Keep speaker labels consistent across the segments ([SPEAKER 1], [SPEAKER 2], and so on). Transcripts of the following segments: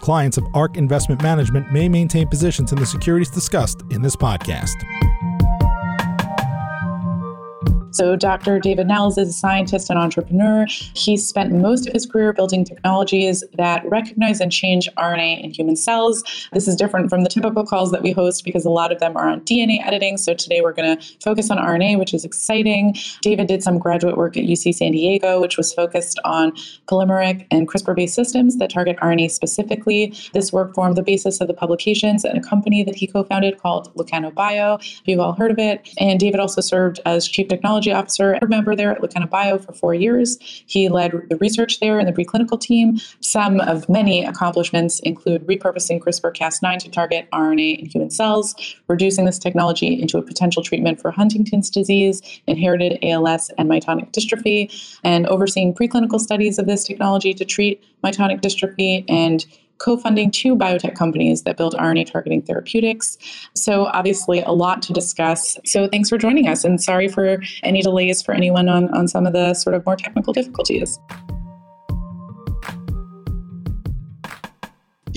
[SPEAKER 1] Clients of ARK Investment Management may maintain positions in the securities discussed in this podcast.
[SPEAKER 2] So, Dr. David Nels is a scientist and entrepreneur. He spent most of his career building technologies that recognize and change RNA in human cells. This is different from the typical calls that we host because a lot of them are on DNA editing. So, today we're going to focus on RNA, which is exciting. David did some graduate work at UC San Diego, which was focused on polymeric and CRISPR based systems that target RNA specifically. This work formed the basis of the publications and a company that he co founded called Lucano Bio. You've all heard of it. And David also served as chief technology technology officer, a member there at Lucano Bio for four years. He led the research there in the preclinical team. Some of many accomplishments include repurposing CRISPR Cas9 to target RNA in human cells, reducing this technology into a potential treatment for Huntington's disease, inherited ALS, and myotonic dystrophy, and overseeing preclinical studies of this technology to treat myotonic dystrophy and co funding two biotech companies that build RNA targeting therapeutics. So, obviously, a lot to discuss. So, thanks for joining us. And sorry for any delays for anyone on, on some of the sort of more technical difficulties.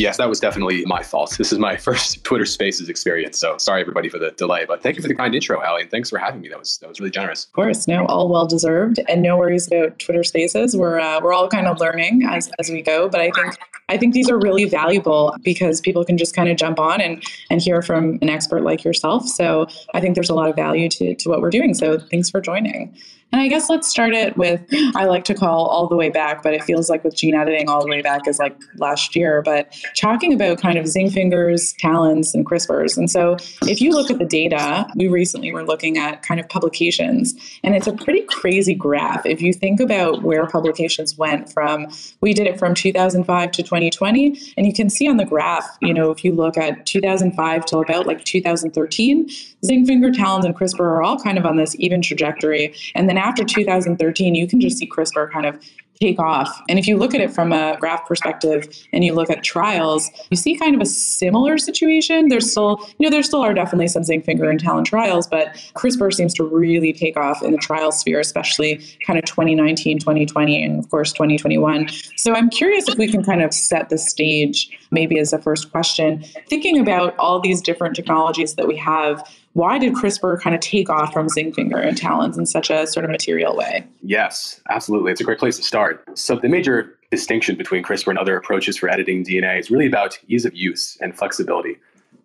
[SPEAKER 3] Yes, that was definitely my fault. This is my first Twitter Spaces experience, so sorry everybody for the delay. But thank you for the kind intro, Ali, and thanks for having me. That was that was really generous.
[SPEAKER 2] Of course, no, all well deserved, and no worries about Twitter Spaces. We're uh, we're all kind of learning as as we go, but I think I think these are really valuable because people can just kind of jump on and and hear from an expert like yourself. So I think there's a lot of value to to what we're doing. So thanks for joining. And I guess let's start it with I like to call all the way back, but it feels like with gene editing, all the way back is like last year. But talking about kind of zinc fingers, talons, and CRISPRs. And so if you look at the data, we recently were looking at kind of publications, and it's a pretty crazy graph. If you think about where publications went from, we did it from 2005 to 2020, and you can see on the graph, you know, if you look at 2005 till about like 2013, zinc finger, talons, and CRISPR are all kind of on this even trajectory. And then after 2013, you can just see CRISPR kind of take off. And if you look at it from a graph perspective and you look at trials, you see kind of a similar situation. There's still, you know, there still are definitely some zinc finger and talon trials, but CRISPR seems to really take off in the trial sphere, especially kind of 2019, 2020, and of course 2021. So I'm curious if we can kind of set the stage, maybe as a first question, thinking about all these different technologies that we have why did CRISPR kind of take off from zinc finger and talons in such a sort of material way?
[SPEAKER 3] Yes, absolutely. It's a great place to start. So the major distinction between CRISPR and other approaches for editing DNA is really about ease of use and flexibility.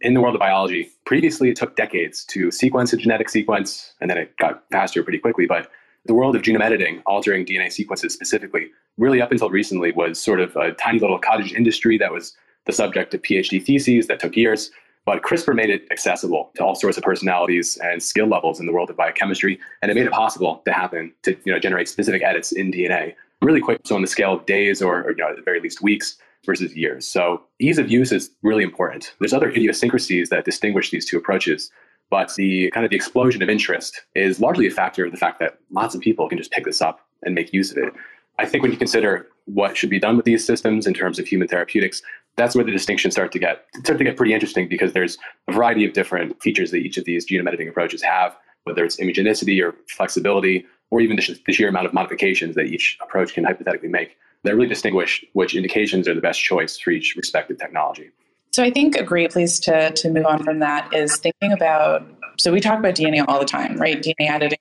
[SPEAKER 3] In the world of biology, previously it took decades to sequence a genetic sequence, and then it got faster pretty quickly. But the world of genome editing, altering DNA sequences specifically, really up until recently was sort of a tiny little cottage industry that was the subject of PhD theses that took years. But CRISPR made it accessible to all sorts of personalities and skill levels in the world of biochemistry, and it made it possible to happen to you know generate specific edits in DNA really quick. So on the scale of days or, or you know, at the very least weeks versus years. So ease of use is really important. There's other idiosyncrasies that distinguish these two approaches, but the kind of the explosion of interest is largely a factor of the fact that lots of people can just pick this up and make use of it. I think when you consider what should be done with these systems in terms of human therapeutics, that's where the distinctions start to get start to get pretty interesting because there's a variety of different features that each of these genome editing approaches have, whether it's immunogenicity or flexibility, or even the, the sheer amount of modifications that each approach can hypothetically make that really distinguish which indications are the best choice for each respective technology.
[SPEAKER 2] So I think a great place to to move on from that is thinking about. So we talk about DNA all the time, right? DNA editing,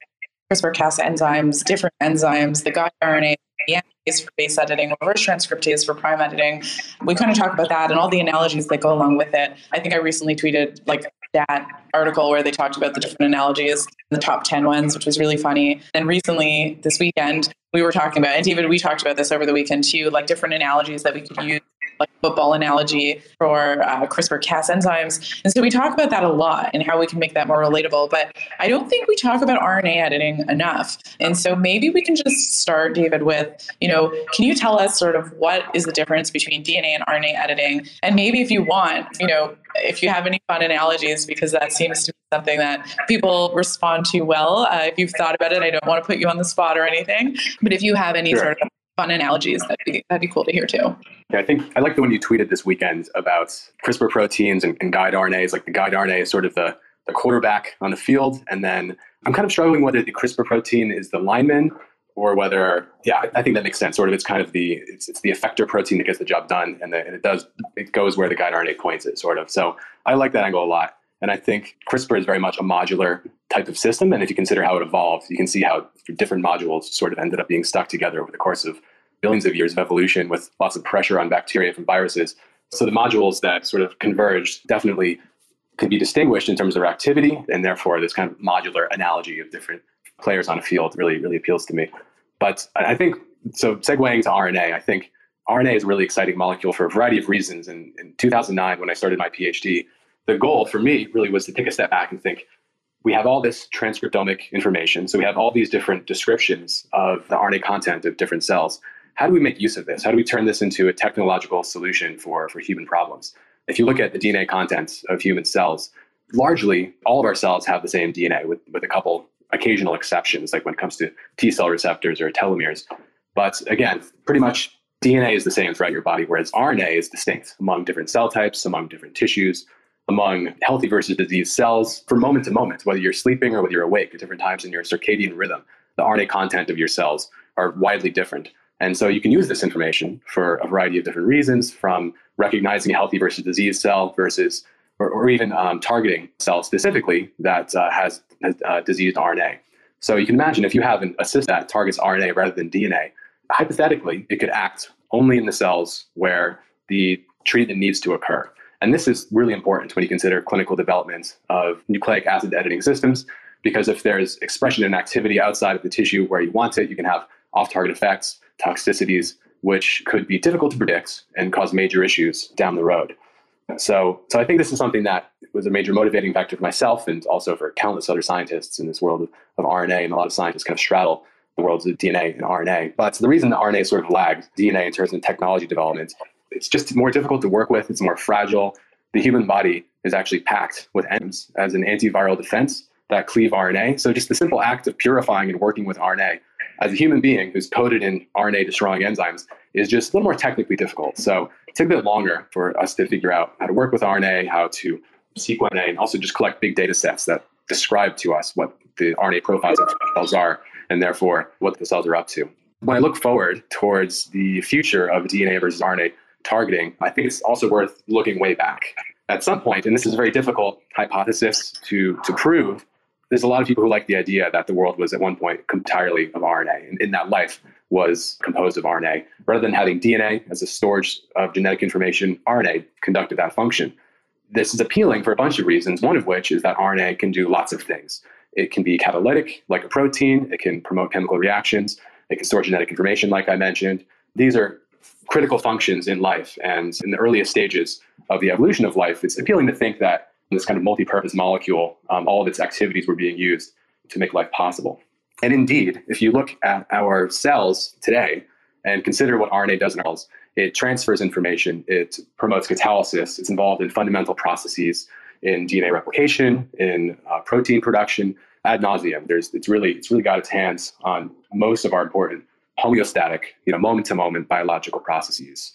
[SPEAKER 2] CRISPR-Cas enzymes, different enzymes, the guide RNA, for base editing, reverse transcriptase for prime editing. We kind of talk about that and all the analogies that go along with it. I think I recently tweeted like that article where they talked about the different analogies, the top 10 ones, which was really funny. And recently, this weekend, we were talking about, and David, we talked about this over the weekend too, like different analogies that we could use like football analogy for uh, CRISPR Cas enzymes. And so we talk about that a lot and how we can make that more relatable. But I don't think we talk about RNA editing enough. And so maybe we can just start, David, with, you know, can you tell us sort of what is the difference between DNA and RNA editing? And maybe if you want, you know, if you have any fun analogies, because that seems to be something that people respond to well. Uh, if you've thought about it, I don't want to put you on the spot or anything, but if you have any sure. sort of fun analogies. That'd be, that'd be cool to hear too.
[SPEAKER 3] Yeah, I think I like the one you tweeted this weekend about CRISPR proteins and, and guide RNAs. Like the guide RNA is sort of the, the quarterback on the field. And then I'm kind of struggling whether the CRISPR protein is the lineman or whether, yeah, I think that makes sense. Sort of, it's kind of the it's, it's the effector protein that gets the job done, and, the, and it does it goes where the guide RNA points it, sort of. So I like that angle a lot. And I think CRISPR is very much a modular type of system. And if you consider how it evolved, you can see how different modules sort of ended up being stuck together over the course of billions of years of evolution with lots of pressure on bacteria from viruses. So the modules that sort of converged definitely could be distinguished in terms of their activity. And therefore, this kind of modular analogy of different players on a field really, really appeals to me. But I think, so segueing to RNA, I think RNA is a really exciting molecule for a variety of reasons. And in 2009, when I started my PhD, the goal for me really was to take a step back and think we have all this transcriptomic information. So we have all these different descriptions of the RNA content of different cells. How do we make use of this? How do we turn this into a technological solution for, for human problems? If you look at the DNA content of human cells, largely all of our cells have the same DNA with, with a couple occasional exceptions, like when it comes to T cell receptors or telomeres. But again, pretty much DNA is the same throughout your body, whereas RNA is distinct among different cell types, among different tissues, among healthy versus disease cells from moment to moment, whether you're sleeping or whether you're awake at different times in your circadian rhythm. The RNA content of your cells are widely different. And so you can use this information for a variety of different reasons, from recognizing a healthy versus disease cell versus, or, or even um, targeting cells specifically that uh, has, has uh, diseased RNA. So you can imagine if you have an assist that targets RNA rather than DNA, hypothetically, it could act only in the cells where the treatment needs to occur. And this is really important when you consider clinical development of nucleic acid editing systems, because if there's expression and activity outside of the tissue where you want it, you can have off target effects, toxicities, which could be difficult to predict and cause major issues down the road. So, so I think this is something that was a major motivating factor for myself and also for countless other scientists in this world of, of RNA. And a lot of scientists kind of straddle the worlds of DNA and RNA. But the reason that RNA sort of lagged DNA in terms of technology development it's just more difficult to work with. It's more fragile. The human body is actually packed with enzymes as an antiviral defense that cleave RNA. So just the simple act of purifying and working with RNA as a human being who's coded in RNA destroying enzymes is just a little more technically difficult. So it took a bit longer for us to figure out how to work with RNA, how to sequence RNA, and also just collect big data sets that describe to us what the RNA profiles of cells are and therefore what the cells are up to. When I look forward towards the future of DNA versus RNA, targeting, I think it's also worth looking way back. At some point, and this is a very difficult hypothesis to, to prove, there's a lot of people who like the idea that the world was at one point entirely of RNA, and in that life was composed of RNA. Rather than having DNA as a storage of genetic information, RNA conducted that function. This is appealing for a bunch of reasons, one of which is that RNA can do lots of things. It can be catalytic, like a protein, it can promote chemical reactions, it can store genetic information, like I mentioned. These are critical functions in life. And in the earliest stages of the evolution of life, it's appealing to think that this kind of multi-purpose molecule, um, all of its activities were being used to make life possible. And indeed, if you look at our cells today and consider what RNA does in our cells, it transfers information, it promotes catalysis, it's involved in fundamental processes in DNA replication, in uh, protein production, ad nauseum. There's, it's really, it's really got its hands on most of our important homeostatic, you know, moment to moment biological processes.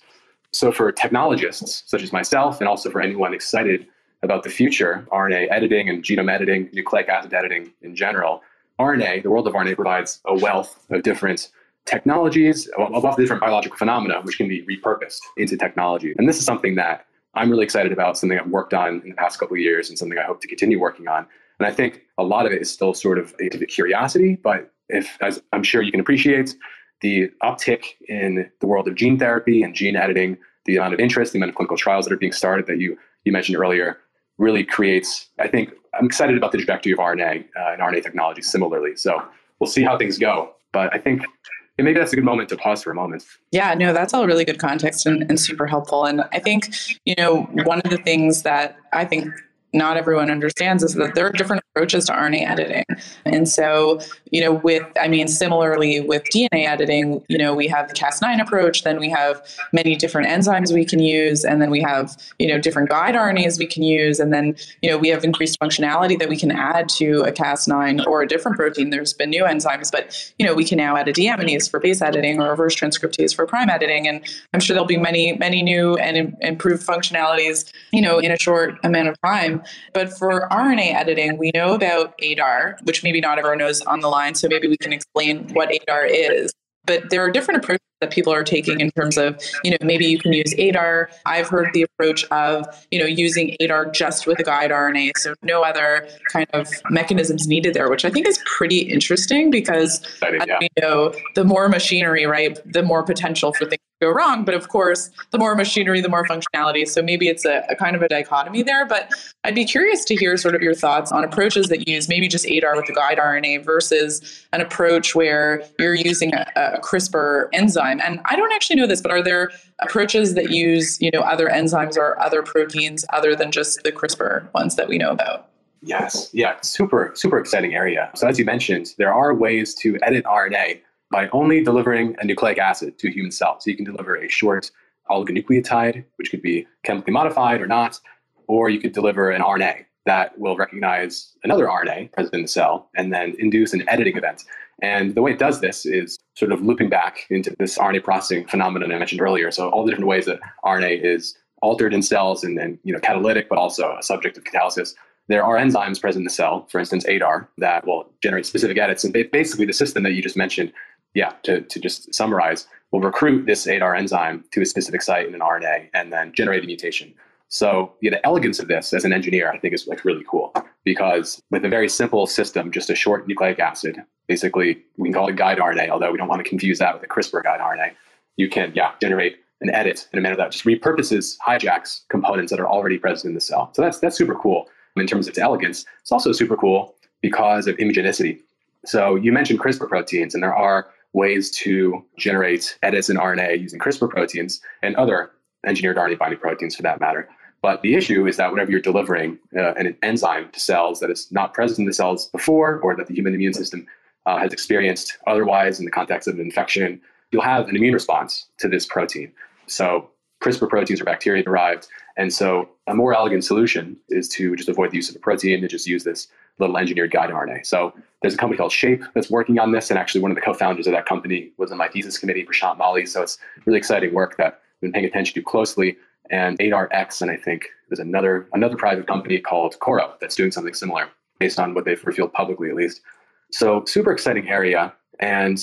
[SPEAKER 3] So for technologists such as myself, and also for anyone excited about the future, RNA editing and genome editing, nucleic acid editing in general, RNA, the world of RNA provides a wealth of different technologies, a wealth of different biological phenomena, which can be repurposed into technology. And this is something that I'm really excited about, something I've worked on in the past couple of years, and something I hope to continue working on. And I think a lot of it is still sort of a curiosity, but if, as I'm sure you can appreciate, the uptick in the world of gene therapy and gene editing, the amount of interest, the amount of clinical trials that are being started that you you mentioned earlier, really creates. I think I'm excited about the trajectory of RNA uh, and RNA technology similarly. So we'll see how things go. But I think maybe that's a good moment to pause for a moment.
[SPEAKER 2] Yeah, no, that's all really good context and, and super helpful. And I think, you know, one of the things that I think not everyone understands is that there are different approaches to RNA editing. And so, you know, with, I mean, similarly with DNA editing, you know, we have the Cas9 approach, then we have many different enzymes we can use, and then we have, you know, different guide RNAs we can use, and then, you know, we have increased functionality that we can add to a Cas9 or a different protein. There's been new enzymes, but, you know, we can now add a deaminase for base editing or reverse transcriptase for prime editing. And I'm sure there'll be many, many new and improved functionalities, you know, in a short amount of time. But for RNA editing, we know about ADAR, which maybe not everyone knows on the line. So maybe we can explain what ADAR is. But there are different approaches that people are taking in terms of, you know, maybe you can use ADAR. I've heard the approach of, you know, using ADAR just with a guide RNA, so no other kind of mechanisms needed there, which I think is pretty interesting because, yeah. you know, the more machinery, right, the more potential for things go wrong. But of course, the more machinery, the more functionality. So maybe it's a, a kind of a dichotomy there. But I'd be curious to hear sort of your thoughts on approaches that use maybe just ADAR with the guide RNA versus an approach where you're using a, a CRISPR enzyme. And I don't actually know this, but are there approaches that use, you know, other enzymes or other proteins other than just the CRISPR ones that we know about?
[SPEAKER 3] Yes. Yeah. Super, super exciting area. So as you mentioned, there are ways to edit RNA by only delivering a nucleic acid to a human cell. So you can deliver a short oligonucleotide, which could be chemically modified or not, or you could deliver an RNA that will recognize another RNA present in the cell and then induce an editing event. And the way it does this is sort of looping back into this RNA processing phenomenon I mentioned earlier. So all the different ways that RNA is altered in cells and then you know catalytic, but also a subject of catalysis. There are enzymes present in the cell, for instance, ADAR, that will generate specific edits. And basically, the system that you just mentioned, yeah, to, to just summarize, we'll recruit this ADAR enzyme to a specific site in an RNA and then generate a mutation. So yeah, the elegance of this as an engineer, I think, is like really cool because with a very simple system, just a short nucleic acid, basically we can call it guide RNA, although we don't want to confuse that with a CRISPR guide RNA. You can, yeah, generate an edit in a manner that just repurposes, hijacks components that are already present in the cell. So that's that's super cool in terms of its elegance. It's also super cool because of immunogenicity. So you mentioned CRISPR proteins, and there are ways to generate edits in RNA using CRISPR proteins and other engineered RNA binding proteins for that matter. But the issue is that whenever you're delivering uh, an enzyme to cells that is not present in the cells before, or that the human immune system uh, has experienced otherwise in the context of an infection, you'll have an immune response to this protein. So CRISPR proteins are bacteria derived. And so a more elegant solution is to just avoid the use of a protein and just use this little engineered guide RNA. So there's a company called Shape that's working on this. And actually one of the co-founders of that company was on my thesis committee, Prashant Mali. So it's really exciting work that I've been paying attention to closely and ADARX, and I think there's another another private company called Korro that's doing something similar based on what they've revealed publicly at least. So super exciting area. And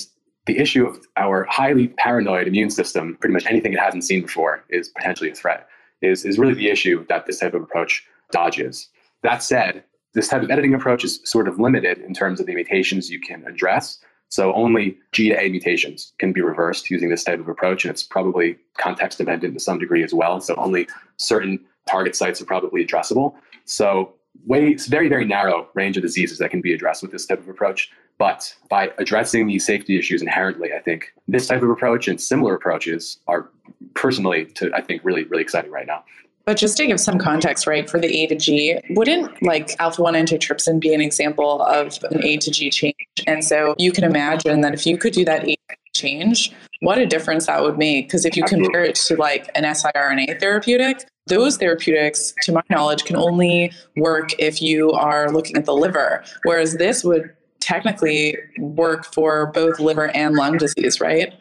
[SPEAKER 3] the issue of our highly paranoid immune system, pretty much anything it hasn't seen before is potentially a threat, is, is really the issue that this type of approach dodges. That said, this type of editing approach is sort of limited in terms of the mutations you can address. So only G to A mutations can be reversed using this type of approach, and it's probably context dependent to some degree as well. So only certain target sites are probably addressable. So way it's very very narrow range of diseases that can be addressed with this type of approach. But by addressing these safety issues inherently, I think this type of approach and similar approaches are personally to I think really really exciting right now.
[SPEAKER 2] But just to give some context, right, for the A to G, wouldn't like alpha 1 antitrypsin be an example of an A to G change? And so you can imagine that if you could do that A change, what a difference that would make. Because if you compare it to like an siRNA therapeutic, those therapeutics, to my knowledge, can only work if you are looking at the liver, whereas this would technically work for both liver and lung disease, right?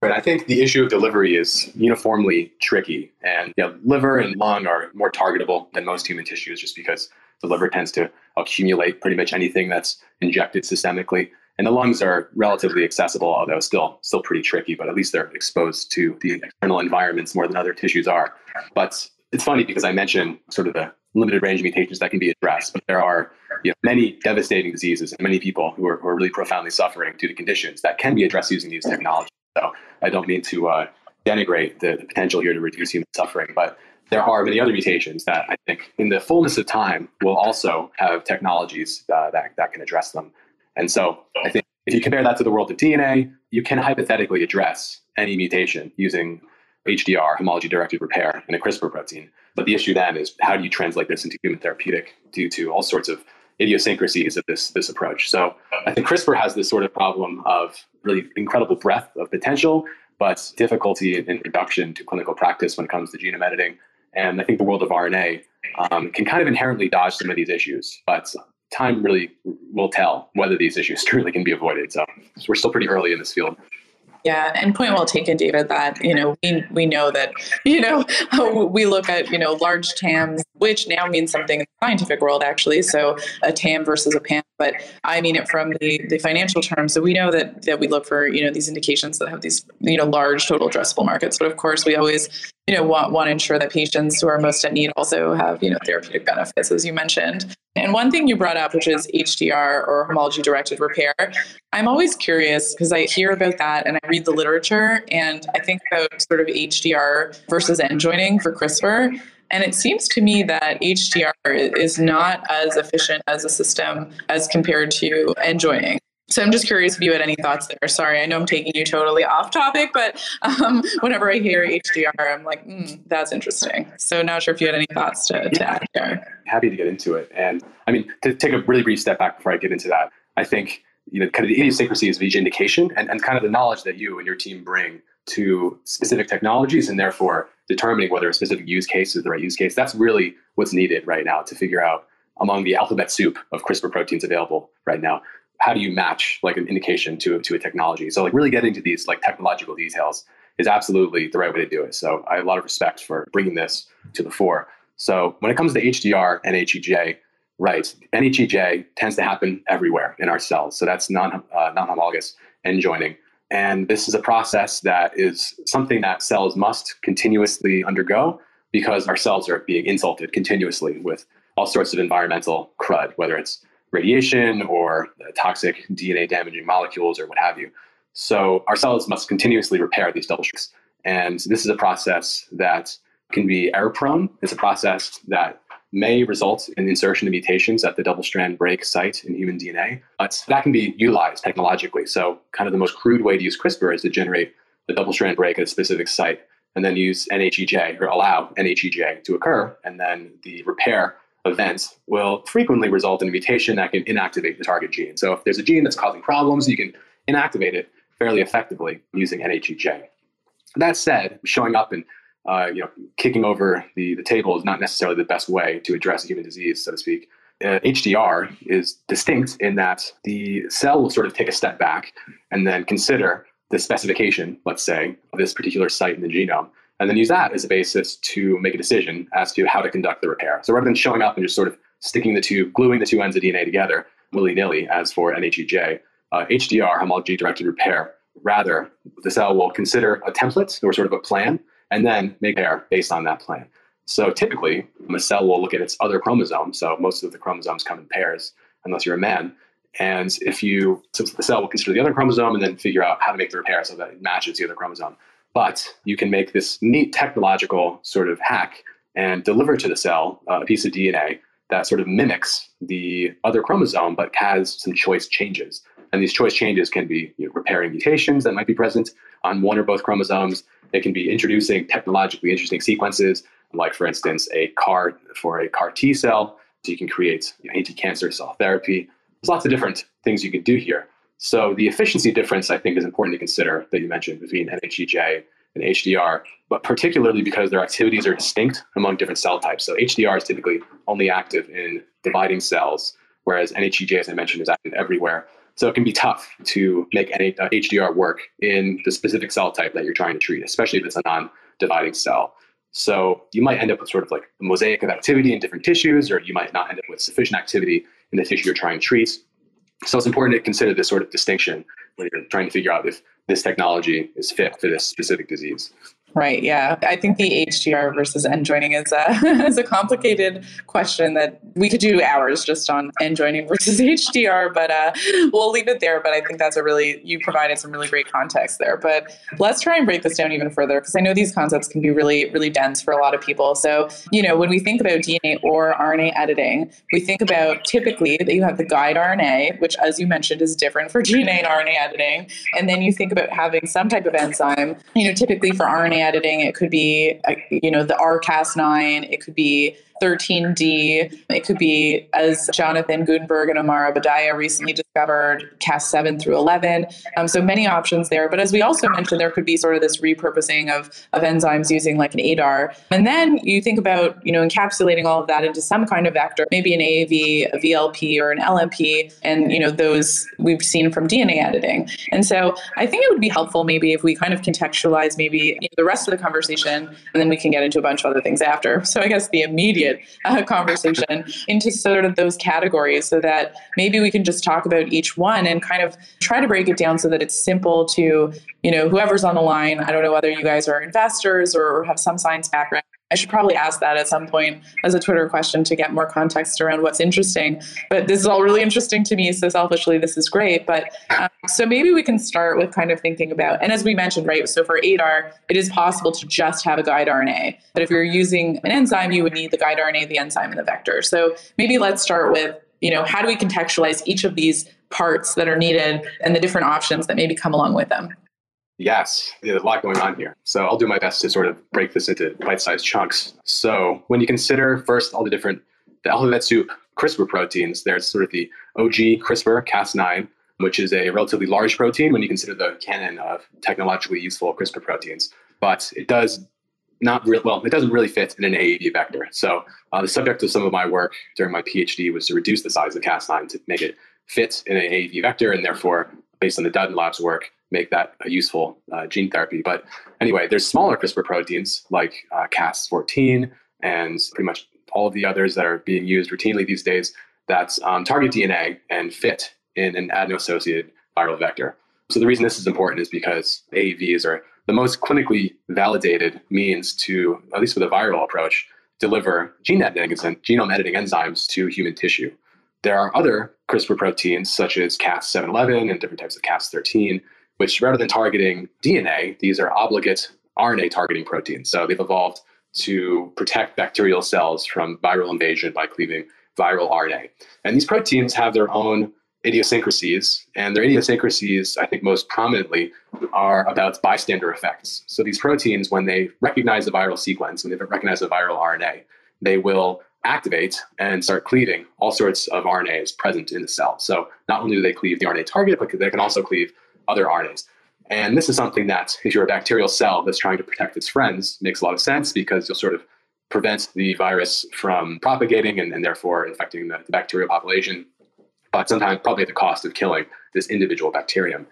[SPEAKER 3] But I think the issue of delivery is uniformly tricky. And you know, liver and lung are more targetable than most human tissues just because the liver tends to accumulate pretty much anything that's injected systemically. And the lungs are relatively accessible, although still still pretty tricky, but at least they're exposed to the external environments more than other tissues are. But it's funny because I mentioned sort of the limited range of mutations that can be addressed, but there are you know, many devastating diseases and many people who are, who are really profoundly suffering due to conditions that can be addressed using these technologies. So I don't mean to uh, denigrate the, the potential here to reduce human suffering, but there are many other mutations that I think, in the fullness of time, will also have technologies uh, that, that can address them. And so I think if you compare that to the world of DNA, you can hypothetically address any mutation using HDR, homology directed repair, and a CRISPR protein. But the issue then is how do you translate this into human therapeutic due to all sorts of idiosyncrasies of this, this approach. So I think CRISPR has this sort of problem of really incredible breadth of potential, but difficulty in introduction to clinical practice when it comes to genome editing. And I think the world of RNA um, can kind of inherently dodge some of these issues, but time really will tell whether these issues truly can be avoided. So we're still pretty early in this field.
[SPEAKER 2] Yeah, and point well taken, David. That you know we we know that you know we look at you know large TAMs, which now means something in the scientific world actually. So a TAM versus a PAM, but I mean it from the the financial terms. So we know that that we look for you know these indications that have these you know large total addressable markets. But of course, we always you know want want to ensure that patients who are most at need also have you know therapeutic benefits, as you mentioned. And one thing you brought up, which is HDR or homology directed repair, I'm always curious because I hear about that and I read the literature and I think about sort of HDR versus end joining for CRISPR. And it seems to me that HDR is not as efficient as a system as compared to end joining. So I'm just curious if you had any thoughts there. Sorry, I know I'm taking you totally off topic, but um, whenever I hear HDR, I'm like, mm, that's interesting. So not sure if you had any thoughts to, to add there.
[SPEAKER 3] Happy to get into it. And I mean, to take a really brief step back before I get into that, I think you know, kind of the idiosyncrasies of each indication and, and kind of the knowledge that you and your team bring to specific technologies and therefore determining whether a specific use case is the right use case. That's really what's needed right now to figure out among the alphabet soup of CRISPR proteins available right now how do you match like an indication to, to a technology? So like really getting to these like technological details is absolutely the right way to do it. So I have a lot of respect for bringing this to the fore. So when it comes to HDR and NHEJ, right, NHEJ tends to happen everywhere in our cells. So that's non, uh, non-homologous end joining. And this is a process that is something that cells must continuously undergo because our cells are being insulted continuously with all sorts of environmental crud, whether it's radiation or toxic DNA damaging molecules or what have you. So our cells must continuously repair these double strands. And this is a process that can be error prone. It's a process that may result in insertion of mutations at the double strand break site in human DNA, but that can be utilized technologically. So, kind of the most crude way to use CRISPR is to generate the double strand break at a specific site and then use NHEJ or allow NHEJ to occur, and then the repair events will frequently result in a mutation that can inactivate the target gene. So if there's a gene that's causing problems, you can inactivate it fairly effectively using NHEJ. That said, showing up and uh, you know, kicking over the, the table is not necessarily the best way to address human disease, so to speak. Uh, HDR is distinct in that the cell will sort of take a step back and then consider the specification, let's say, of this particular site in the genome and then use that as a basis to make a decision as to how to conduct the repair. So rather than showing up and just sort of sticking the two, gluing the two ends of DNA together willy nilly, as for NHEJ, uh, HDR, homology directed repair, rather, the cell will consider a template or sort of a plan and then make repair based on that plan. So typically, a cell will look at its other chromosome. So most of the chromosomes come in pairs, unless you're a man. And if you, so the cell will consider the other chromosome and then figure out how to make the repair so that it matches the other chromosome. But you can make this neat technological sort of hack and deliver to the cell uh, a piece of DNA that sort of mimics the other chromosome but has some choice changes. And these choice changes can be you know, repairing mutations that might be present on one or both chromosomes. They can be introducing technologically interesting sequences, like, for instance, a CAR for a CAR T cell. So you can create you know, anti cancer cell therapy. There's lots of different things you can do here. So the efficiency difference, I think, is important to consider that you mentioned between NHEJ and HDR, but particularly because their activities are distinct among different cell types. So HDR is typically only active in dividing cells, whereas NHEJ, as I mentioned, is active everywhere. So it can be tough to make HDR uh, work in the specific cell type that you're trying to treat, especially if it's a non-dividing cell. So you might end up with sort of like a mosaic of activity in different tissues, or you might not end up with sufficient activity in the tissue you're trying to treat. So it's important to consider this sort of distinction when you're trying to figure out if this technology is fit for this specific disease.
[SPEAKER 2] Right. Yeah. I think the HTR versus end joining is a, is a complicated question that we could do hours just on end joining versus HTR, but uh, we'll leave it there. But I think that's a really, you provided some really great context there. But let's try and break this down even further because I know these concepts can be really, really dense for a lot of people. So, you know, when we think about DNA or RNA editing, we think about typically that you have the guide RNA, which, as you mentioned, is different for DNA and RNA editing. And then you think about having some type of enzyme, you know, typically for RNA editing, it could be, uh, you know, the RCas9, it could be 13D. It could be, as Jonathan Gutenberg and Amara Obadia recently discovered, Cas7 through 11. Um, so many options there. But as we also mentioned, there could be sort of this repurposing of, of enzymes using like an ADAR. And then you think about, you know, encapsulating all of that into some kind of vector, maybe an AAV, a VLP, or an LNP. And, you know, those we've seen from DNA editing. And so I think it would be helpful maybe if we kind of contextualize maybe you know, the rest of the conversation, and then we can get into a bunch of other things after. So I guess the immediate immediate uh, conversation into sort of those categories so that maybe we can just talk about each one and kind of try to break it down so that it's simple to, you know, whoever's on the line. I don't know whether you guys are investors or have some science background I should probably ask that at some point as a Twitter question to get more context around what's interesting. But this is all really interesting to me. So selfishly, this is great. But um, so maybe we can start with kind of thinking about, and as we mentioned, right? So for ADAR, it is possible to just have a guide RNA. But if you're using an enzyme, you would need the guide RNA, the enzyme, and the vector. So maybe let's start with, you know, how do we contextualize each of these parts that are needed and the different options that maybe come along with them?
[SPEAKER 3] Yes, there's a lot going on here. So I'll do my best to sort of break this into bite-sized chunks. So when you consider first all the different the alphabet soup CRISPR proteins, there's sort of the OG CRISPR Cas9, which is a relatively large protein when you consider the canon of technologically useful CRISPR proteins. But it does not well, it doesn't really fit in an AAV vector. So uh, the subject of some of my work during my PhD was to reduce the size of Cas9 to make it fit in an AAV vector, and therefore, based on the Dutton Labs work, make that a useful uh, gene therapy. But anyway, there's smaller CRISPR proteins like uh, Cas14 and pretty much all of the others that are being used routinely these days that um, target DNA and fit in an adeno-associated viral vector. So the reason this is important is because AAVs are the most clinically validated means to, at least with a viral approach, deliver gene editing and genome editing enzymes to human tissue. There are other CRISPR proteins such as Cas711 and different types of Cas13 which rather than targeting DNA, these are obligate RNA targeting proteins. So they've evolved to protect bacterial cells from viral invasion by cleaving viral RNA. And these proteins have their own idiosyncrasies, and their idiosyncrasies, I think most prominently, are about bystander effects. So these proteins, when they recognize the viral sequence, when they recognize the viral RNA, they will activate and start cleaving all sorts of RNAs present in the cell. So not only do they cleave the RNA target, but they can also cleave other RNAs. And this is something that, if you're a bacterial cell that's trying to protect its friends, makes a lot of sense because you'll sort of prevent the virus from propagating and, and therefore infecting the, the bacterial population, but sometimes probably at the cost of killing this individual bacterium.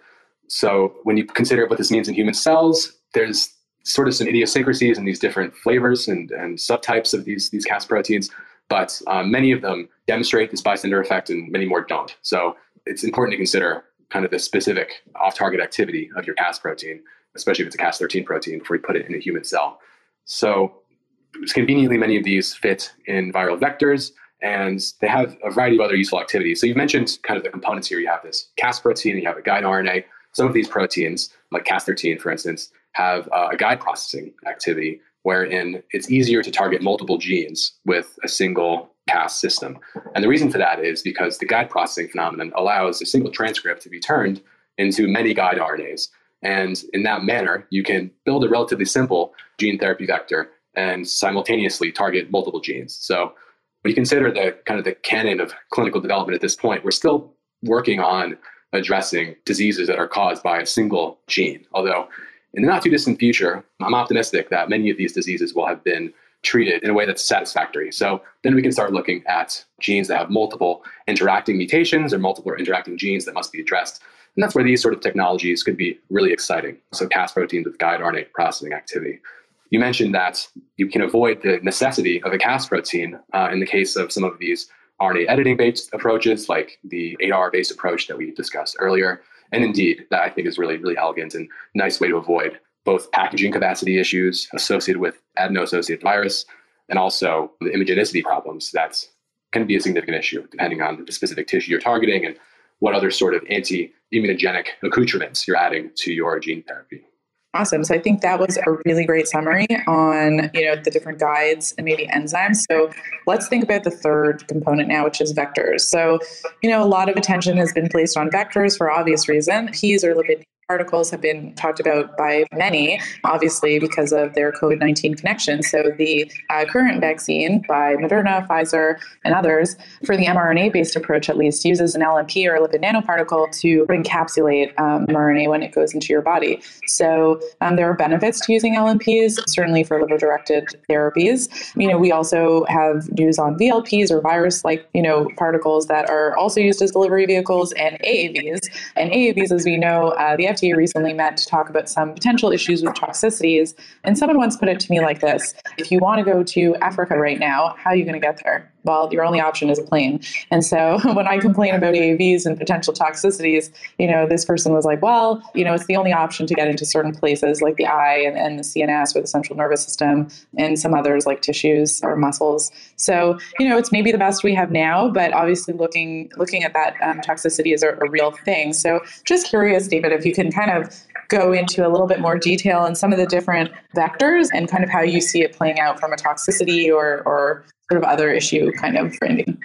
[SPEAKER 3] So when you consider what this means in human cells, there's sort of some idiosyncrasies in these different flavors and, and subtypes of these, these Cas proteins, but um, many of them demonstrate this bystander effect and many more don't. So it's important to consider kind of the specific off-target activity of your Cas protein, especially if it's a Cas13 protein, before you put it in a human cell. So conveniently, many of these fit in viral vectors, and they have a variety of other useful activities. So you've mentioned kind of the components here. You have this Cas protein, you have a guide RNA. Some of these proteins, like Cas13, for instance, have uh, a guide processing activity wherein it's easier to target multiple genes with a single Cas system. And the reason for that is because the guide processing phenomenon allows a single transcript to be turned into many guide RNAs. And in that manner, you can build a relatively simple gene therapy vector and simultaneously target multiple genes. So when you consider the kind of the canon of clinical development at this point, we're still working on addressing diseases that are caused by a single gene. Although in the not too distant future, I'm optimistic that many of these diseases will have been treated in a way that's satisfactory. So then we can start looking at genes that have multiple interacting mutations or multiple interacting genes that must be addressed. And that's where these sort of technologies could be really exciting. So Cas proteins with guide RNA processing activity. You mentioned that you can avoid the necessity of a Cas protein uh, in the case of some of these RNA editing based approaches, like the ADAR based approach that we discussed earlier. And indeed, that I think is really, really elegant and nice way to avoid both packaging capacity issues associated with adeno-associated virus and also the immunogenicity problems that can be a significant issue depending on the specific tissue you're targeting and what other sort of anti-immunogenic accoutrements you're adding to your gene therapy.
[SPEAKER 2] Awesome. So I think that was a really great summary on, you know, the different guides and maybe enzymes. So let's think about the third component now, which is vectors. So, you know, a lot of attention has been placed on vectors for obvious reason. Ps or lipid particles have been talked about by many, obviously, because of their COVID 19 connection. So, the uh, current vaccine by Moderna, Pfizer, and others, for the mRNA based approach at least, uses an LNP or a lipid nanoparticle to encapsulate um, mRNA when it goes into your body. So, um, there are benefits to using LNPs, certainly for liver directed therapies. You know, we also have news on VLPs or virus like, you know, particles that are also used as delivery vehicles and AAVs. And AAVs, as we know, uh, the FDA recently met to talk about some potential issues with toxicities. And someone once put it to me like this If you want to go to Africa right now, how are you going to get there? Well, your only option is a plane. And so when I complain about AAVs and potential toxicities, you know, this person was like, well, you know, it's the only option to get into certain places like the eye and, and the CNS or the central nervous system and some others like tissues or muscles. So, you know, it's maybe the best we have now, but obviously looking looking at that um, toxicity is a, a real thing. So just curious, David, if you can kind of go into a little bit more detail on some of the different vectors and kind of how you see it playing out from a toxicity or, or sort of other issue kind of framing.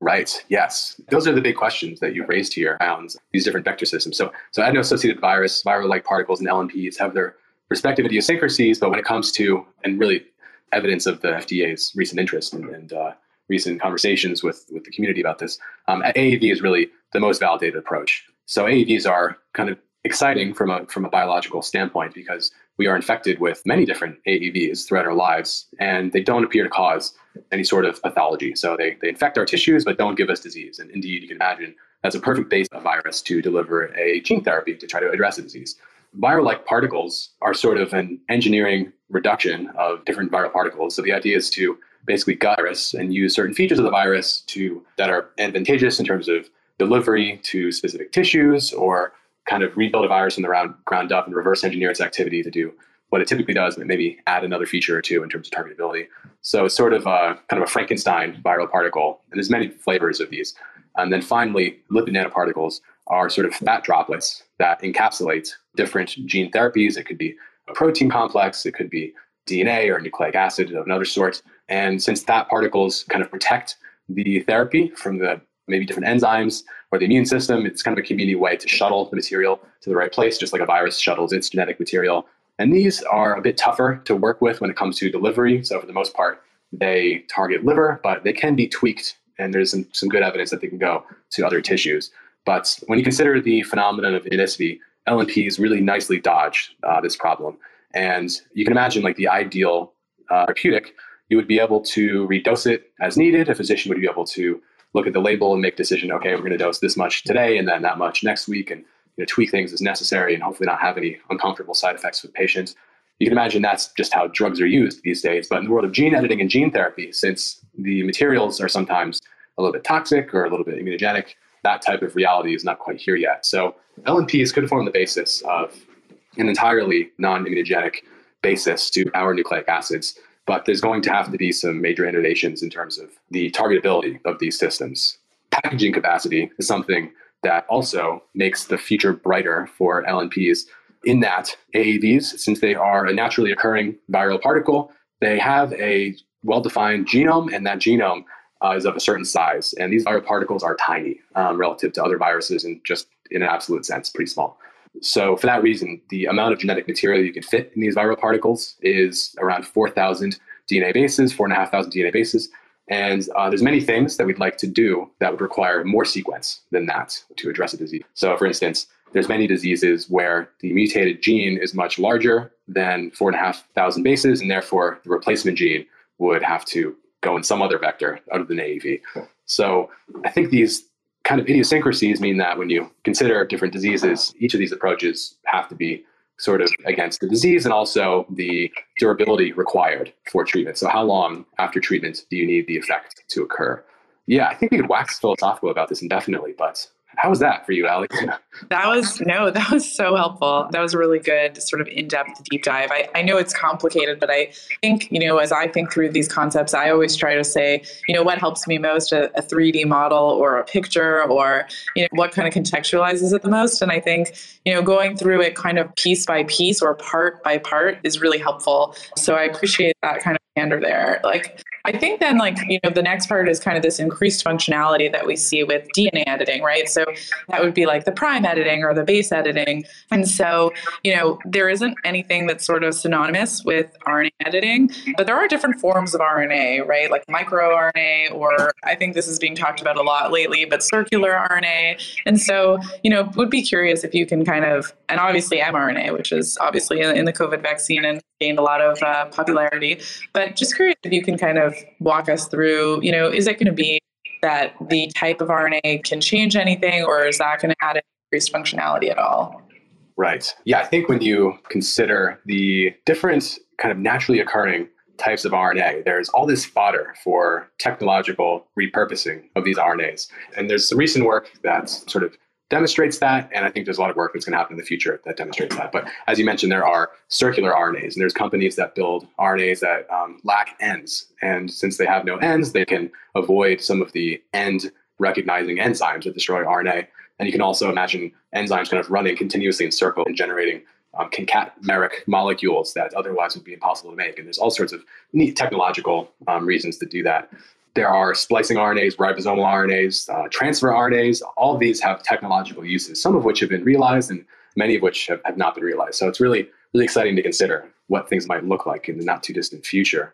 [SPEAKER 3] Right. Yes. Those are the big questions that you've raised here around these different vector systems. So, so adeno-associated virus, viral-like particles, and LNPs have their respective idiosyncrasies, but when it comes to and really evidence of the FDA's recent interest and, and uh, recent conversations with with the community about this, um, AAV is really the most validated approach. So AAVs are kind of exciting from a from a biological standpoint because we are infected with many different AAVs throughout our lives, and they don't appear to cause any sort of pathology. So they, they infect our tissues, but don't give us disease. And indeed, you can imagine that's a perfect base of virus to deliver a gene therapy to try to address a disease. Viral like particles are sort of an engineering reduction of different viral particles. So the idea is to basically gut virus and use certain features of the virus to that are advantageous in terms of delivery to specific tissues or kind of rebuild a virus from the ground, ground up and reverse engineer its activity to do what it typically does, but maybe add another feature or two in terms of targetability. So it's sort of a kind of a Frankenstein viral particle, and there's many flavors of these. And then finally, lipid nanoparticles are sort of fat droplets that encapsulate different gene therapies. It could be a protein complex, it could be DNA or nucleic acid of another sort. And since fat particles kind of protect the therapy from the maybe different enzymes or the immune system. It's kind of a convenient way to shuttle the material to the right place, just like a virus shuttles its genetic material. And these are a bit tougher to work with when it comes to delivery. So, for the most part, they target liver, but they can be tweaked. And there's some, some good evidence that they can go to other tissues. But when you consider the phenomenon of immunogenicity, LNPs really nicely dodge uh, this problem. And you can imagine, like the ideal uh, therapeutic, you would be able to redose it as needed. A physician would be able to look at the label and make decision. Okay, we're going to dose this much today, and then that much next week, and you know, tweak things as necessary, and hopefully not have any uncomfortable side effects with patients. You can imagine that's just how drugs are used these days. But in the world of gene editing and gene therapy, since the materials are sometimes a little bit toxic or a little bit immunogenic, that type of reality is not quite here yet. So LNPs could form the basis of an entirely non-immunogenic basis to our nucleic acids but there's going to have to be some major innovations in terms of the targetability of these systems. Packaging capacity is something that also makes the future brighter for LNPs in that AAVs, since they are a naturally occurring viral particle, they have a well defined genome, and that genome uh, is of a certain size. And these viral particles are tiny um, relative to other viruses and just in an absolute sense, pretty small. So, for that reason, the amount of genetic material you can fit in these viral particles is around 4,000 DNA bases, 4,500 DNA bases. And uh, there's many things that we'd like to do that would require more sequence than that to address a disease. So, for instance, there's many diseases where the mutated gene is much larger than 4,500 bases, and therefore the replacement gene would have to go in some other vector out of the AAV. So, I think these kind of idiosyncrasies mean that when you consider different diseases, each of these approaches have to be sort of against the disease and also the durability required for treatment. So, how long after treatment do you need the effect to occur? Yeah, I think we could wax philosophical about this indefinitely, but How was that for you, Alex?
[SPEAKER 2] that was no, that was so helpful. That was a really good sort of in-depth deep dive. I, I know it's complicated, but I think, you know, as I think through these concepts, I always try to say, you know, what helps me most, a, a 3D model or a picture or, you know, what kind of contextualizes it the most. And I think, you know, going through it kind of piece by piece or part by part is really helpful. So I appreciate that kind of candor there. Like I think then, like, you know, the next part is kind of this increased functionality that we see with DNA editing, right? So that would be like the prime editing or the base editing. And so, you know, there isn't anything that's sort of synonymous with RNA editing, but there are different forms of RNA, right? Like microRNA, or I think this is being talked about a lot lately, but circular RNA. And so, you know, would be curious if you can kind of, and obviously mRNA, which is obviously in, the COVID vaccine and gained a lot of uh, popularity, but just curious if you can kind of walk us through, you know, is it going to be that the type of RNA can change anything, or is that going to add increased functionality at all?
[SPEAKER 3] Right. Yeah, I think when you consider the different kind of naturally occurring types of RNA, there's all this fodder for technological repurposing of these RNAs. And there's some recent work that's sort of demonstrates that. And I think there's a lot of work that's going to happen in the future that demonstrates that. But as you mentioned, there are circular RNAs, and there's companies that build RNAs that um, lack ends. And since they have no ends, they can avoid some of the end recognizing enzymes that destroy RNA. And you can also imagine enzymes kind of running continuously in circle and generating um, molecules that otherwise would be impossible to make. And there's all sorts of neat technological um, reasons to do that. There are splicing RNAs, ribosomal RNAs, uh, transfer RNAs. All of these have technological uses, some of which have been realized and many of which have, have not been realized. So it's really, really exciting to consider what things might look like in the not too distant future.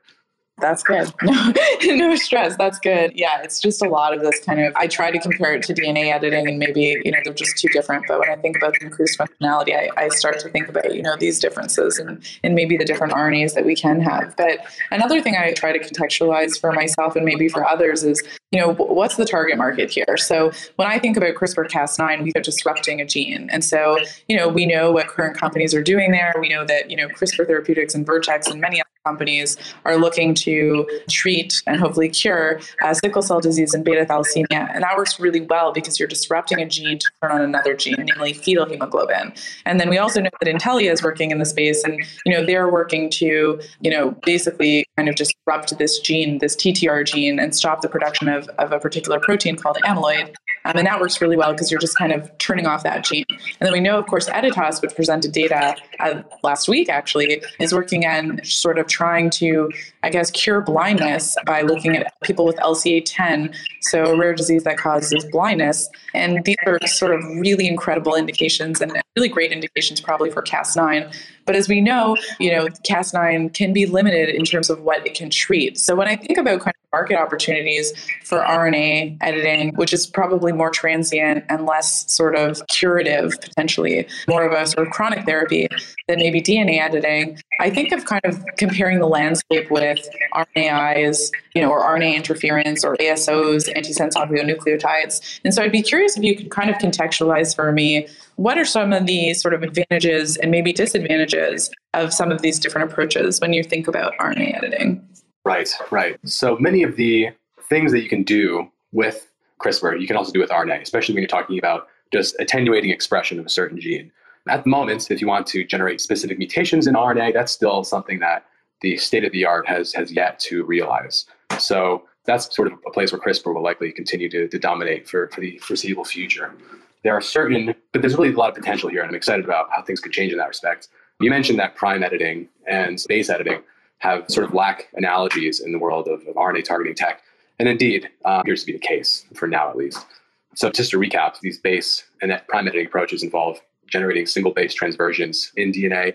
[SPEAKER 2] That's good. No, no stress. That's good. Yeah, it's just a lot of this kind of. I try to compare it to DNA editing, and maybe you know they're just too different. But when I think about the increased functionality, I, I start to think about you know these differences and and maybe the different RNAs that we can have. But another thing I try to contextualize for myself and maybe for others is you know what's the target market here. So when I think about CRISPR-Cas9, we are disrupting a gene, and so you know we know what current companies are doing there. We know that you know CRISPR Therapeutics and Vertex and many other companies are looking to treat and hopefully cure uh, sickle cell disease and beta thalassemia. And that works really well because you're disrupting a gene to turn on another gene, namely fetal hemoglobin. And then we also know that Intellia is working in the space and, you know, they're working to, you know, basically kind of disrupt this gene, this TTR gene, and stop the production of, of a particular protein called amyloid. Um, and that works really well because you're just kind of turning off that gene. And then we know, of course, Editas, which presented data uh, last week actually, is working on sort of trying to, I guess, cure blindness by looking at people with LCA10, so a rare disease that causes blindness. And these are sort of really incredible indications and really great indications probably for Cas9. But as we know, you know, Cas9 can be limited in terms of what it can treat. So when I think about kind of market opportunities for RNA editing, which is probably more transient and less sort of curative, potentially more of a sort of chronic therapy than maybe DNA editing, I think of kind of comparing the landscape with RNAs, you know, or RNA interference or ASOs, antisense oligonucleotides. And so I'd be curious if you could kind of contextualize for me what are some of the sort of advantages and maybe disadvantages of some of these different approaches when you think about RNA editing?
[SPEAKER 3] Right, right. So many of the things that you can do with CRISPR, you can also do with RNA, especially when you're talking about just attenuating expression of a certain gene. At the moment, if you want to generate specific mutations in RNA, that's still something that the state of the art has has yet to realize. So that's sort of a place where CRISPR will likely continue to, to dominate for, for the foreseeable future. There are certain, but there's really a lot of potential here, and I'm excited about how things could change in that respect. You mentioned that prime editing and base editing have sort of lack analogies in the world of, of RNA targeting tech. And indeed, uh, appears to be the case for now at least. So just to recap, these base and prime editing approaches involve generating single base transversions in DNA,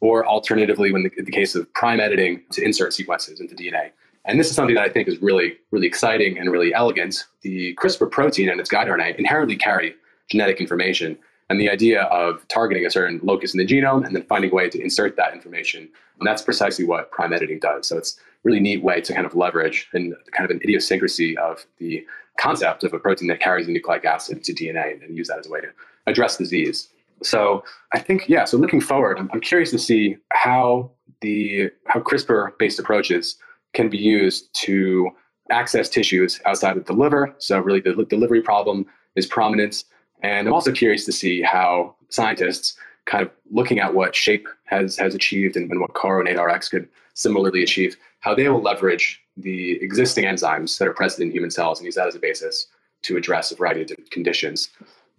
[SPEAKER 3] or alternatively, when the, in the case of prime editing, to insert sequences into DNA. And this is something that I think is really, really exciting and really elegant. The CRISPR protein and its guide RNA inherently carry genetic information. And the idea of targeting a certain locus in the genome and then finding a way to insert that information, and that's precisely what prime editing does. So it's a really neat way to kind of leverage and kind of an idiosyncrasy of the concept of a protein that carries a nucleic acid to DNA and use that as a way to address disease. So I think, yeah, so looking forward, I'm, I'm curious to see how the how CRISPR-based approaches can be used to access tissues outside of the liver. So really the delivery problem is prominent. And I'm also curious to see how scientists kind of looking at what Shape has has achieved and, and what Caro RX could similarly achieve, how they will leverage the existing enzymes that are present in human cells and use that as a basis to address a variety of different conditions.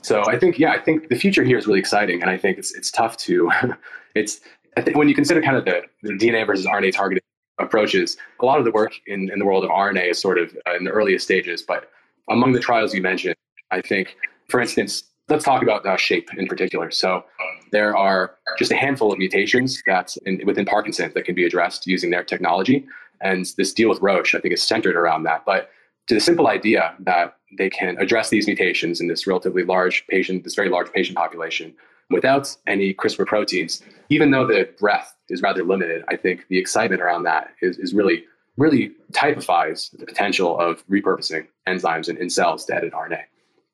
[SPEAKER 3] So I think, yeah, I think the future here is really exciting, and I think it's it's tough to, it's I think when you consider kind of the, the DNA versus RNA targeted approaches, a lot of the work in, in the world of RNA is sort of uh, in the earliest stages. But among the trials you mentioned, I think, for instance, let's talk about uh, shape in particular. So there are just a handful of mutations that's in, within Parkinson's that can be addressed using their technology. And this deal with Roche, I think, is centered around that. But to the simple idea that they can address these mutations in this relatively large patient, this very large patient population, without any CRISPR proteins, even though the breadth is rather limited, I think the excitement around that is, is really, really typifies the potential of repurposing enzymes in, in cells to edit RNA.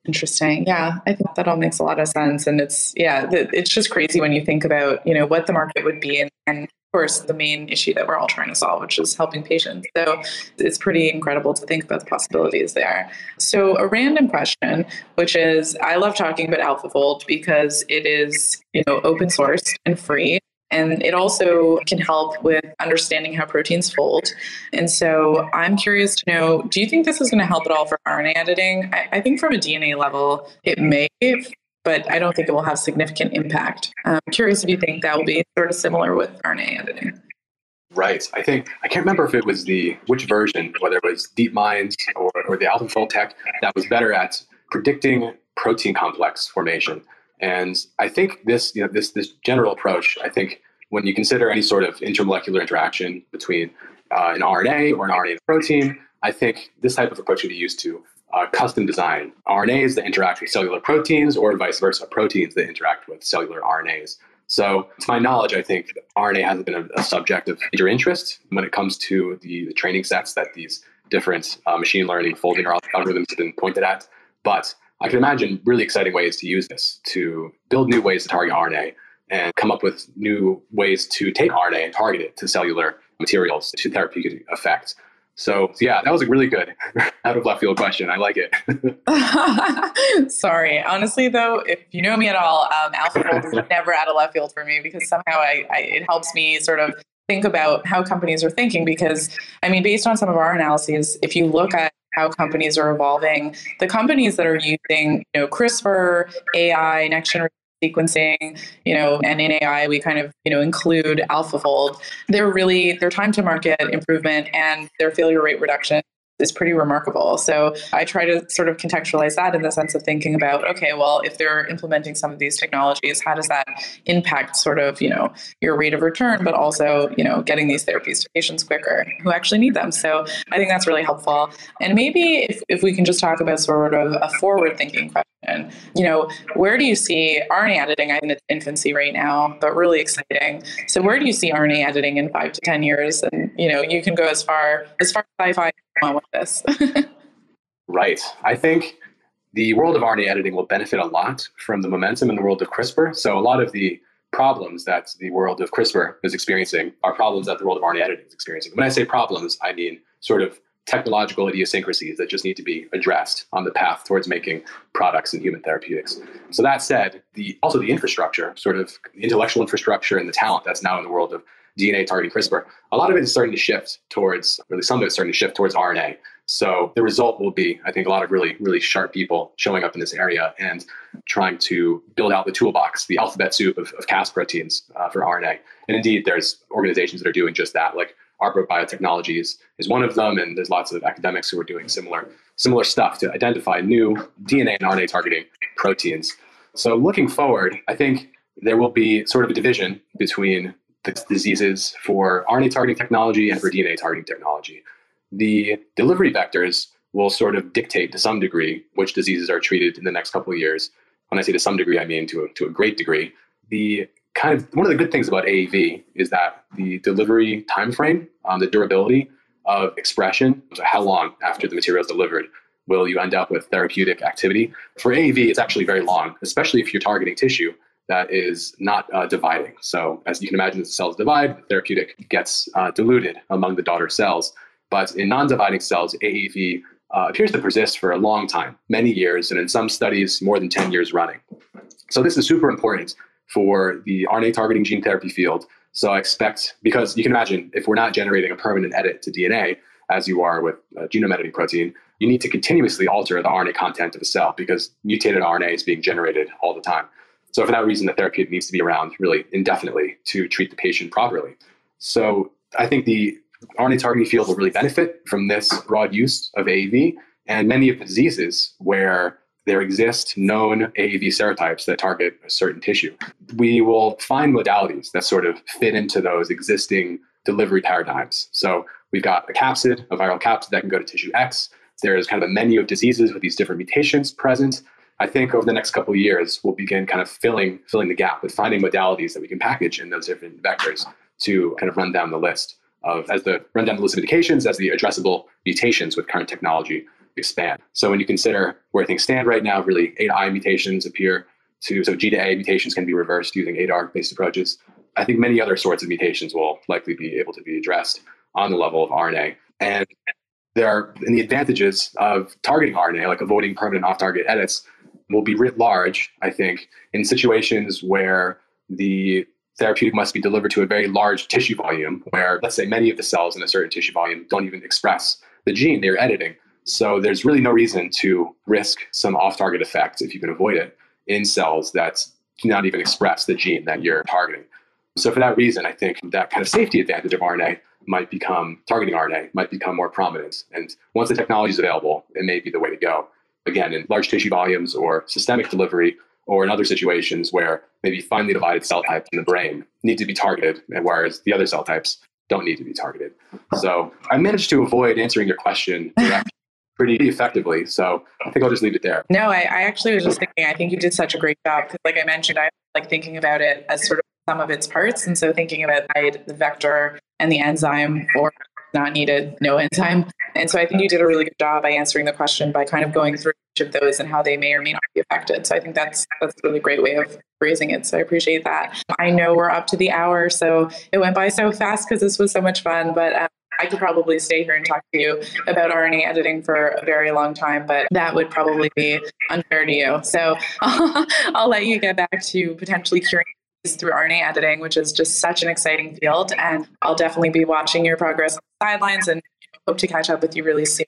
[SPEAKER 2] Interesting. Yeah, I think that all makes a lot of sense. And it's, yeah, it's just crazy when you think about, you know, what the market would be and, and course, the main issue that we're all trying to solve, which is helping patients. So it's pretty incredible to think about the possibilities there. So, a random question, which is I love talking about AlphaFold because it is, you know, open source and free. And it also can help with understanding how proteins fold. And so I'm curious to know do you think this is going to help at all for RNA editing? I, I think from a DNA level, it may but I don't think it will have significant impact. I'm curious if you think that will be sort of similar with RNA editing.
[SPEAKER 3] Right. I think I can't remember if it was the which version, whether it was DeepMind or, or the AlphaFold tech that was better at predicting protein complex formation. And I think this, you know, this this general approach, I think when you consider any sort of intermolecular interaction between uh, an RNA or an RNA protein, I think this type of approach can be used to uh, custom design RNAs that interact with cellular proteins or vice versa, proteins that interact with cellular RNAs. So, to my knowledge, I think RNA hasn't been a, a subject of major interest when it comes to the, the training sets that these different uh, machine learning folding algorithms have been pointed at. But I can imagine really exciting ways to use this to build new ways to target RNA and come up with new ways to take RNA and target it to cellular materials to therapeutic effect. So yeah, that was a really good out of left field question. I like
[SPEAKER 2] it. Sorry, honestly though, if you know me at all, um, AlphaFold is never out of left field for me because somehow I, I, it helps me sort of think about how companies are thinking. Because I mean, based on some of our analyses, if you look at how companies are evolving, the companies that are using you know CRISPR, AI, next generation sequencing, you know, and in AI we kind of, you know, include AlphaFold. They're really their time to market improvement and their failure rate reduction is pretty remarkable. So I try to sort of contextualize that in the sense of thinking about, okay, well, if they're implementing some of these technologies, how does that impact sort of, you know, your rate of return, but also, you know, getting these therapies to patients quicker who actually need them. So I think that's really helpful. And maybe if, if we can just talk about sort of a forward thinking question, you know, where do you see RNA editing in its infancy right now, but really exciting. So where do you see RNA editing in five to 10 years? And, you know, you can go as far as far as sci-fi on with this.
[SPEAKER 3] right. I think the world of RNA editing will benefit a lot from the momentum in the world of CRISPR. So a lot of the problems that the world of CRISPR is experiencing are problems that the world of RNA editing is experiencing. When I say problems, I mean sort of technological idiosyncrasies that just need to be addressed on the path towards making products in human therapeutics. So that said, the also the infrastructure, sort of intellectual infrastructure and the talent that's now in the world of DNA targeting CRISPR, a lot of it is starting to shift towards, really some of it's starting to shift towards RNA. So the result will be, I think, a lot of really, really sharp people showing up in this area and trying to build out the toolbox, the alphabet soup of, of Cas proteins uh, for RNA. And indeed, there's organizations that are doing just that, like Arbor Biotechnologies is one of them, and there's lots of academics who are doing similar similar stuff to identify new DNA and RNA targeting proteins. So looking forward, I think there will be sort of a division between the diseases for RNA targeting technology and for DNA targeting technology. The delivery vectors will sort of dictate to some degree which diseases are treated in the next couple of years. When I say to some degree, I mean to a, to a great degree. The kind of one of the good things about AAV is that the delivery time frame, um, the durability of expression, so how long after the material is delivered will you end up with therapeutic activity. For AAV, it's actually very long, especially if you're targeting tissue that is not uh, dividing. So, as you can imagine, as the cells divide, the therapeutic gets uh, diluted among the daughter cells. But in non dividing cells, AAV uh, appears to persist for a long time, many years, and in some studies, more than 10 years running. So this is super important for the RNA targeting gene therapy field. So I expect, because you can imagine if we're not generating a permanent edit to DNA, as you are with a genome editing protein, you need to continuously alter the RNA content of a cell because mutated RNA is being generated all the time. So for that reason, the therapeutic needs to be around really indefinitely to treat the patient properly. So I think the RNA targeting field will really benefit from this broad use of AAV. And many of the diseases where there exist known AAV serotypes that target a certain tissue, we will find modalities that sort of fit into those existing delivery paradigms. So we've got a capsid, a viral capsid that can go to tissue X. There's kind of a menu of diseases with these different mutations present. I think over the next couple of years, we'll begin kind of filling filling the gap with finding modalities that we can package in those different vectors to kind of run down the list of as the run down the list of indications as the addressable mutations with current technology expand. So when you consider where things stand right now, really A-to-I mutations appear to so G to A mutations can be reversed using ADAR based approaches. I think many other sorts of mutations will likely be able to be addressed on the level of RNA. And there are and the advantages of targeting RNA, like avoiding permanent off-target edits, will be writ large, I think, in situations where the therapeutic must be delivered to a very large tissue volume, where let's say many of the cells in a certain tissue volume don't even express the gene they're editing. So there's really no reason to risk some off-target effects if you can avoid it in cells that do not even express the gene that you're targeting. So for that reason, I think that kind of safety advantage of RNA might become targeting RNA might become more prominent. And once the technology is available, it may be the way to go. Again, in large tissue volumes or systemic delivery, or in other situations where maybe finely divided cell types in the brain need to be targeted, and whereas the other cell types don't need to be targeted. So I managed to avoid answering your question pretty effectively. So I think I'll just leave it there.
[SPEAKER 2] No, I, I actually was just thinking, I think you did such a great job. Because like I mentioned, I like thinking about it as sort of some of its parts. And so thinking about the vector and the enzyme or not needed, no enzyme. And so I think you did a really good job by answering the question by kind of going through each of those and how they may or may not be affected. So I think that's that's a really great way of phrasing it. So I appreciate that. I know we're up to the hour, so it went by so fast because this was so much fun. But um, I could probably stay here and talk to you about RNA editing for a very long time, but that would probably be unfair to you. So I'll let you get back to potentially curing through RNA editing, which is just such an exciting field. And I'll definitely be watching your progress on the sidelines and hope to catch up with you really soon.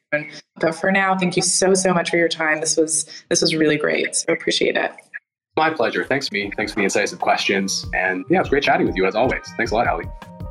[SPEAKER 2] But for now, thank you so, so much for your time. This was this was really great. So appreciate it.
[SPEAKER 3] My pleasure. Thanks for me. Thanks for the incisive questions. And yeah, it was great chatting with you as always. Thanks a lot, Ali.